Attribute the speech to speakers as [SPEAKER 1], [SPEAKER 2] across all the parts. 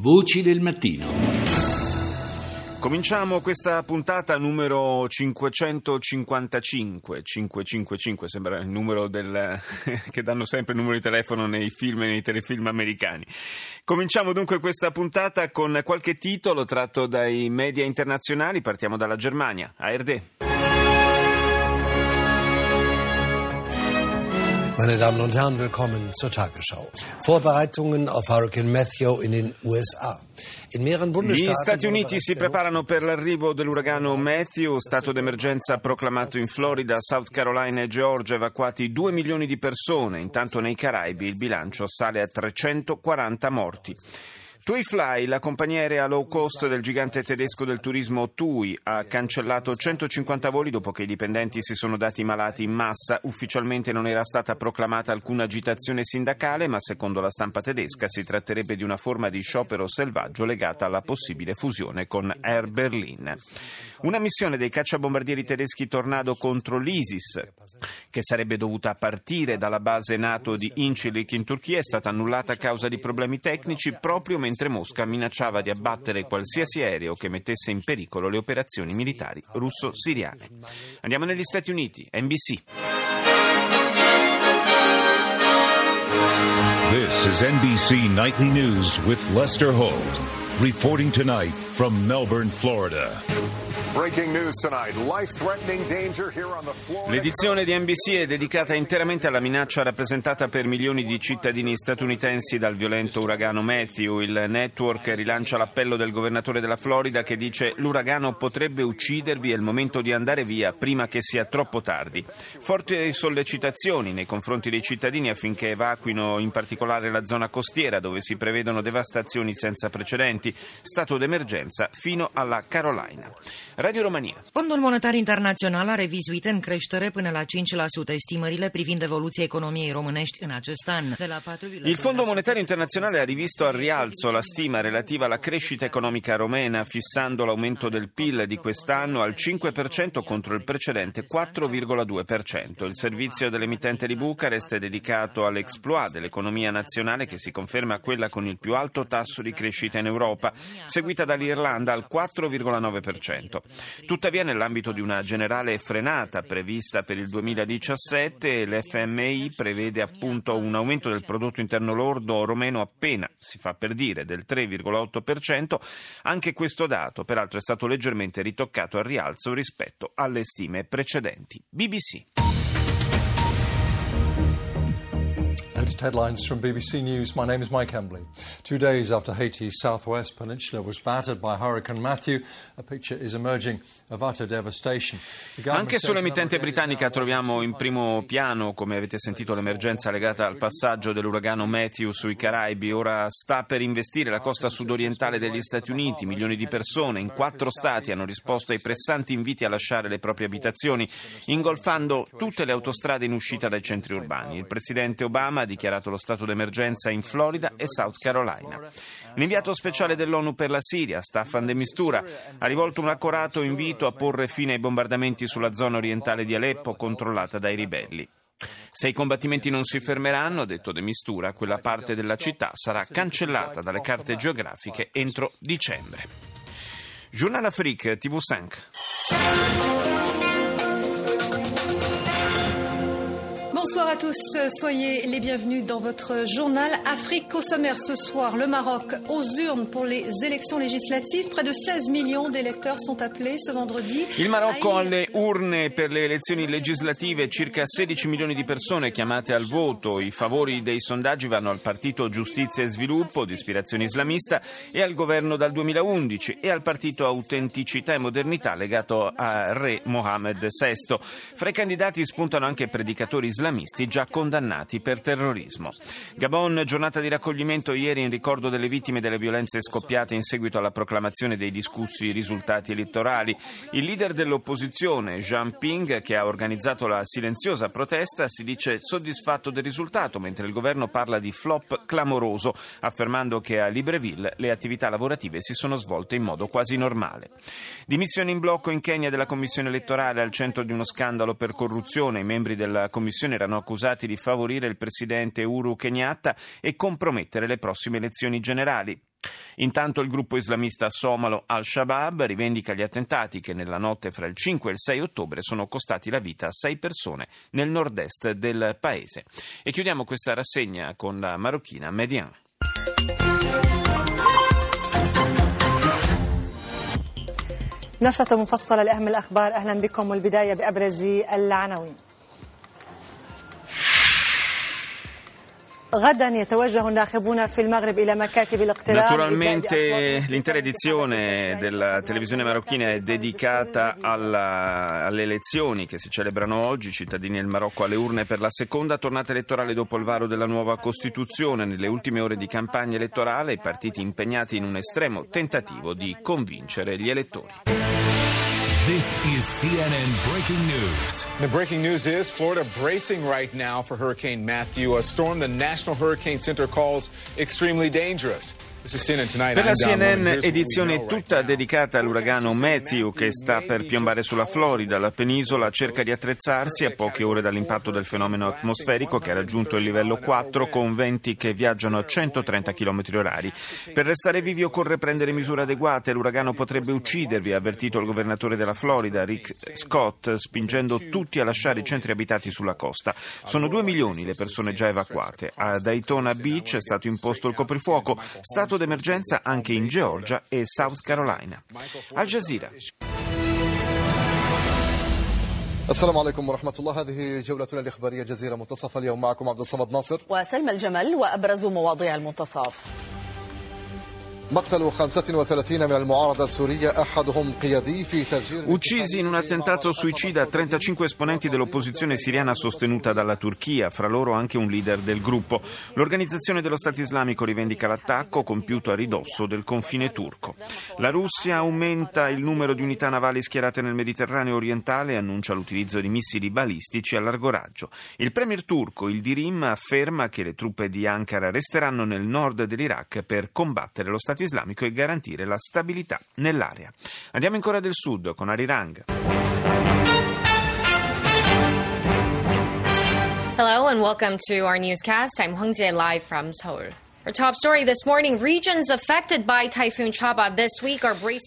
[SPEAKER 1] Voci del mattino.
[SPEAKER 2] Cominciamo questa puntata numero 555. 555 sembra il numero del, che danno sempre il numero di telefono nei film e nei telefilm americani. Cominciamo dunque questa puntata con qualche titolo tratto dai media internazionali. Partiamo dalla Germania. ARD.
[SPEAKER 3] Meine Damen und Herren, willkommen zur Tagesschau. Vorbereitungen auf Hurricane Matthew in den USA.
[SPEAKER 2] Gli Stati Uniti si preparano per l'arrivo dell'uragano Matthew, stato d'emergenza proclamato in Florida, South Carolina e Georgia, evacuati 2 milioni di persone, intanto nei Caraibi il bilancio sale a 340 morti. TUI Fly, la compagnia aerea low cost del gigante tedesco del turismo TUI, ha cancellato 150 voli dopo che i dipendenti si sono dati malati in massa. Ufficialmente non era stata proclamata alcuna agitazione sindacale, ma secondo la stampa tedesca si tratterebbe di una forma di sciopero selvaggio legata alla possibile fusione con Air Berlin. Una missione dei cacciabombardieri tedeschi Tornado contro l'ISIS, che sarebbe dovuta partire dalla base NATO di Incirlik in Turchia, è stata annullata a causa di problemi tecnici proprio mentre mentre Mosca minacciava di abbattere qualsiasi aereo che mettesse in pericolo le operazioni militari russo-siriane. Andiamo negli Stati Uniti, NBC.
[SPEAKER 4] This is NBC Nightly News with Lester Holt, reporting tonight from Melbourne, Florida.
[SPEAKER 2] L'edizione di NBC è dedicata interamente alla minaccia rappresentata per milioni di cittadini statunitensi dal violento uragano Matthew. Il network rilancia l'appello del governatore della Florida che dice l'uragano potrebbe uccidervi, è il momento di andare via prima che sia troppo tardi. Forti sollecitazioni nei confronti dei cittadini affinché evacuino in particolare la zona costiera dove si prevedono devastazioni senza precedenti, stato d'emergenza fino alla Carolina. Radio România.
[SPEAKER 5] Fondul Monetar Internațional a revizuit în creștere până la 5% estimările privind evoluția economiei românești în acest an. De la 4,
[SPEAKER 2] Il Fondo Monetario Internazionale ha rivisto al rialzo la stima relativa alla crescita economica romena, fissando l'aumento del PIL di quest'anno al 5% contro il precedente 4,2%. Il servizio dell'emittente di Bucarest è dedicato all'exploit dell'economia nazionale che si conferma quella con il più alto tasso di crescita in Europa, seguita dall'Irlanda al 4,9%. Tuttavia, nell'ambito di una generale frenata prevista per il 2017, l'FMI prevede appunto un aumento del prodotto interno lordo romeno appena, si fa per dire, del 3,8%. Anche questo dato, peraltro, è stato leggermente ritoccato al rialzo rispetto alle stime precedenti. BBC.
[SPEAKER 6] Latest headlines from BBC News. My name is Mike Embley. Two days after Haiti's southwest peninsula was battered by Hurricane Matthew, a picture is emerging of utter devastation.
[SPEAKER 2] Anche sull'emittente britannica troviamo in primo piano, come avete sentito, l'emergenza legata al passaggio dell'uragano Matthew sui Caraibi. Ora sta per investire la costa sudorientale degli Stati Uniti. Milioni di persone in quattro stati hanno risposto ai pressanti inviti a lasciare le proprie abitazioni, ingolfando tutte le autostrade in uscita dai centri urbani. Il presidente Obama dichiarato lo stato d'emergenza in Florida e South Carolina. L'inviato speciale dell'ONU per la Siria, Staffan de Mistura, ha rivolto un accorato invito a porre fine ai bombardamenti sulla zona orientale di Aleppo controllata dai ribelli. Se i combattimenti non si fermeranno, ha detto De Mistura, quella parte della città sarà cancellata dalle carte geografiche entro dicembre. Journal Afrique, TV5.
[SPEAKER 7] Bonsoir à tous, soyez les bienvenus dans votre journal Afrique au sommaire ce soir. Le Maroc aux urnes pour les élections législatives. Près de 16 millions d'électeurs sont appelés ce vendredi.
[SPEAKER 2] Il Marocco alle urne per le elezioni legislative, circa 16 milioni di persone chiamate al voto. I favori dei sondaggi vanno al Partito Giustizia e Sviluppo di ispirazione islamista e al governo dal 2011 e al Partito Autenticità e Modernità legato a Re Mohammed VI. Fra i candidati spuntano anche predicatori islamisti islamisti già condannati per terrorismo. Gabon, giornata di raccoglimento ieri in ricordo delle vittime delle violenze scoppiate in seguito alla proclamazione dei discussi risultati elettorali. Il leader dell'opposizione, Jean Ping, che ha organizzato la silenziosa protesta, si dice soddisfatto del risultato, mentre il governo parla di flop clamoroso, affermando che a Libreville le attività lavorative si sono svolte in modo quasi normale. Dimissione in blocco in Kenya della commissione elettorale al centro di uno scandalo per corruzione. I membri della commissione erano accusati di favorire il presidente Uhuru Kenyatta e compromettere le prossime elezioni generali. Intanto il gruppo islamista somalo Al-Shabaab rivendica gli attentati che nella notte fra il 5 e il 6 ottobre sono costati la vita a sei persone nel nord-est del paese. E chiudiamo questa rassegna con la marocchina Median.
[SPEAKER 1] نشرة مفصلة لأهم الأخبار أهلا بكم والبداية بأبرز العناوين
[SPEAKER 2] Naturalmente l'intera edizione della televisione marocchina è dedicata alla, alle elezioni che si celebrano oggi, cittadini del Marocco alle urne per la seconda tornata elettorale dopo il varo della nuova Costituzione. Nelle ultime ore di campagna elettorale i partiti impegnati in un estremo tentativo di convincere gli elettori.
[SPEAKER 8] This is CNN breaking news.
[SPEAKER 9] The breaking news is Florida bracing right now for Hurricane Matthew, a storm the National Hurricane Center calls extremely dangerous.
[SPEAKER 2] Per la CNN edizione tutta dedicata all'uragano Matthew che sta per piombare sulla Florida. La penisola cerca di attrezzarsi a poche ore dall'impatto del fenomeno atmosferico che ha raggiunto il livello 4 con venti che viaggiano a 130 km orari. Per restare vivi occorre prendere misure adeguate. L'uragano potrebbe uccidervi, ha avvertito il governatore della Florida, Rick Scott, spingendo tutti a lasciare i centri abitati sulla costa. Sono due milioni le persone già evacuate. A Daytona Beach è stato imposto il coprifuoco. Stato d'emergenza anche in Georgia e South Carolina. Al Jazeera.
[SPEAKER 10] السلام عليكم ورحمة الله هذه جولتنا الإخبارية جزيرة منتصف اليوم معكم عبد الصمد ناصر
[SPEAKER 1] وسلمى الجمل وأبرز مواضيع المنتصف
[SPEAKER 2] Uccisi in un attentato suicida 35 esponenti dell'opposizione siriana sostenuta dalla Turchia, fra loro anche un leader del gruppo. L'organizzazione dello Stato islamico rivendica l'attacco compiuto a ridosso del confine turco. La Russia aumenta il numero di unità navali schierate nel Mediterraneo orientale e annuncia l'utilizzo di missili balistici a largo raggio. Il premier turco, il Dirim, afferma che le truppe di Ankara resteranno nel nord dell'Iraq per combattere lo Stato Stato islamico e garantire la stabilità nell'area. Andiamo in Corea del Sud con Arirang.
[SPEAKER 11] Hello and welcome to our newscast. I'm Hong Jie live from Seoul.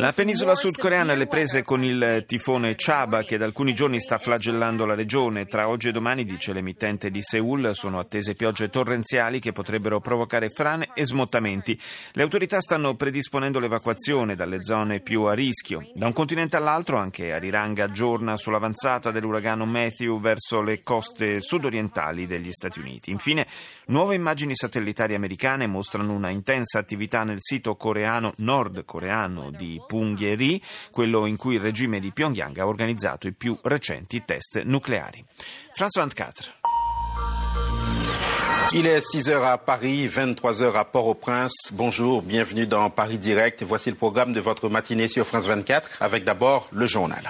[SPEAKER 2] La penisola sudcoreana alle prese con il tifone Chaba che da alcuni giorni sta flagellando la regione. Tra oggi e domani, dice l'emittente di Seoul, sono attese piogge torrenziali che potrebbero provocare frane e smottamenti. Le autorità stanno predisponendo l'evacuazione dalle zone più a rischio. Da un continente all'altro anche Arirang aggiorna sull'avanzata dell'uragano Matthew verso le coste sudorientali degli Stati Uniti. Infine, nuove immagini satellitari americane mostrano una intensa attività nel sito coreano, nordcoreano di Punggye-ri, quello in cui il regime di Pyongyang ha organizzato i più recenti test nucleari. François 24.
[SPEAKER 12] Il est 6 heures à Paris, 23 heures à Port-au-Prince. Bonjour, bienvenue dans Paris Direct. Voici le programme de votre matinée sur France 24 avec d'abord le journal.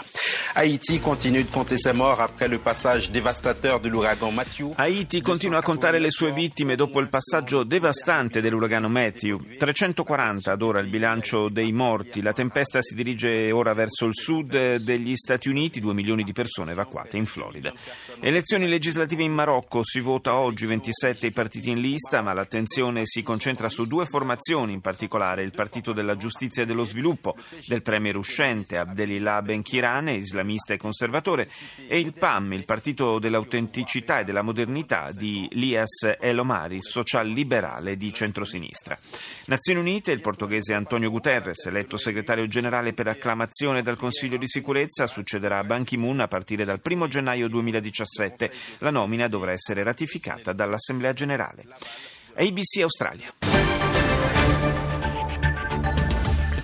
[SPEAKER 12] Haiti continue de compter ses morts après le passage dévastateur dell'uragano Matthew.
[SPEAKER 2] Haiti continua a contare le sue vittime dopo il passaggio devastante dell'uragano Matthew. 340 ad ora il bilancio dei morti. La tempesta si dirige ora verso il sud degli Stati Uniti, 2 milioni di persone evacuate in Florida. Elezioni legislative in Marocco, si vota oggi 27 i partiti in lista, ma l'attenzione si concentra su due formazioni, in particolare il Partito della Giustizia e dello Sviluppo del premier uscente Abdelilah Benchirane, islamista islamista e conservatore, e il PAM, il Partito dell'Autenticità e della Modernità di Lias El Omari, social liberale di centrosinistra. Nazioni Unite, il portoghese Antonio Guterres, eletto segretario generale per acclamazione dal Consiglio di sicurezza, succederà a Ban Ki-moon a partire dal 1 gennaio 2017. La nomina dovrà essere ratificata dall'Assemblea generale. ABC Australia.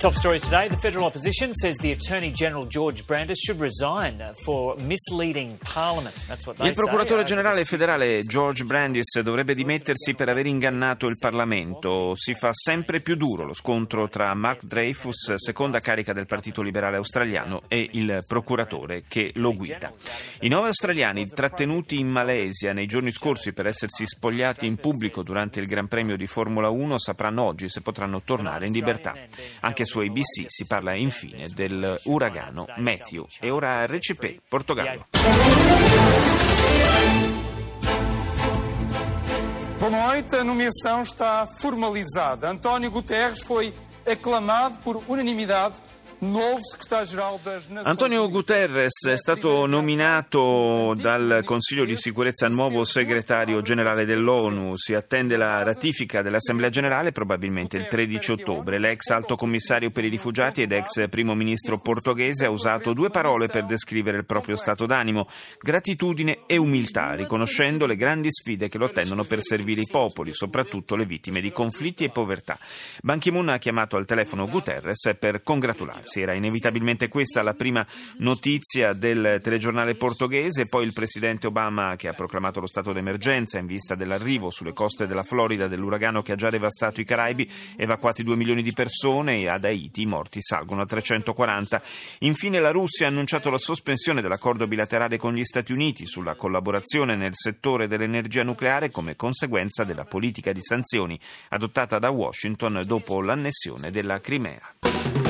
[SPEAKER 13] Top stories today. The federal opposition says the Attorney General George Brandis should resign for misleading Parliament. That's what they
[SPEAKER 2] il procuratore generale federale George Brandis dovrebbe dimettersi per aver ingannato il Parlamento. Si fa sempre più duro lo scontro tra Mark Dreyfus, seconda carica del Partito Liberale Australiano, e il procuratore che lo guida. I nove australiani trattenuti in Malesia nei giorni scorsi per essersi spogliati in pubblico durante il Gran Premio di Formula 1 sapranno oggi se potranno tornare in libertà. Anche su ABC si parla infine dell'uragano Matthew. E ora RCP, Portogallo.
[SPEAKER 14] Boa noite. A nomeação está formalizada. António Guterres foi aclamado por unanimidade
[SPEAKER 2] Antonio Guterres è stato nominato dal Consiglio di sicurezza nuovo segretario generale dell'ONU. Si attende la ratifica dell'Assemblea generale probabilmente il 13 ottobre. L'ex alto commissario per i rifugiati ed ex primo ministro portoghese ha usato due parole per descrivere il proprio stato d'animo: gratitudine e umiltà, riconoscendo le grandi sfide che lo attendono per servire i popoli, soprattutto le vittime di conflitti e povertà. Ban Ki-moon ha chiamato al telefono Guterres per congratularsi si era inevitabilmente questa la prima notizia del telegiornale portoghese, poi il presidente Obama che ha proclamato lo stato d'emergenza in vista dell'arrivo sulle coste della Florida dell'uragano che ha già devastato i Caraibi, evacuati 2 milioni di persone e ad Haiti i morti salgono a 340. Infine la Russia ha annunciato la sospensione dell'accordo bilaterale con gli Stati Uniti sulla collaborazione nel settore dell'energia nucleare come conseguenza della politica di sanzioni adottata da Washington dopo l'annessione della Crimea.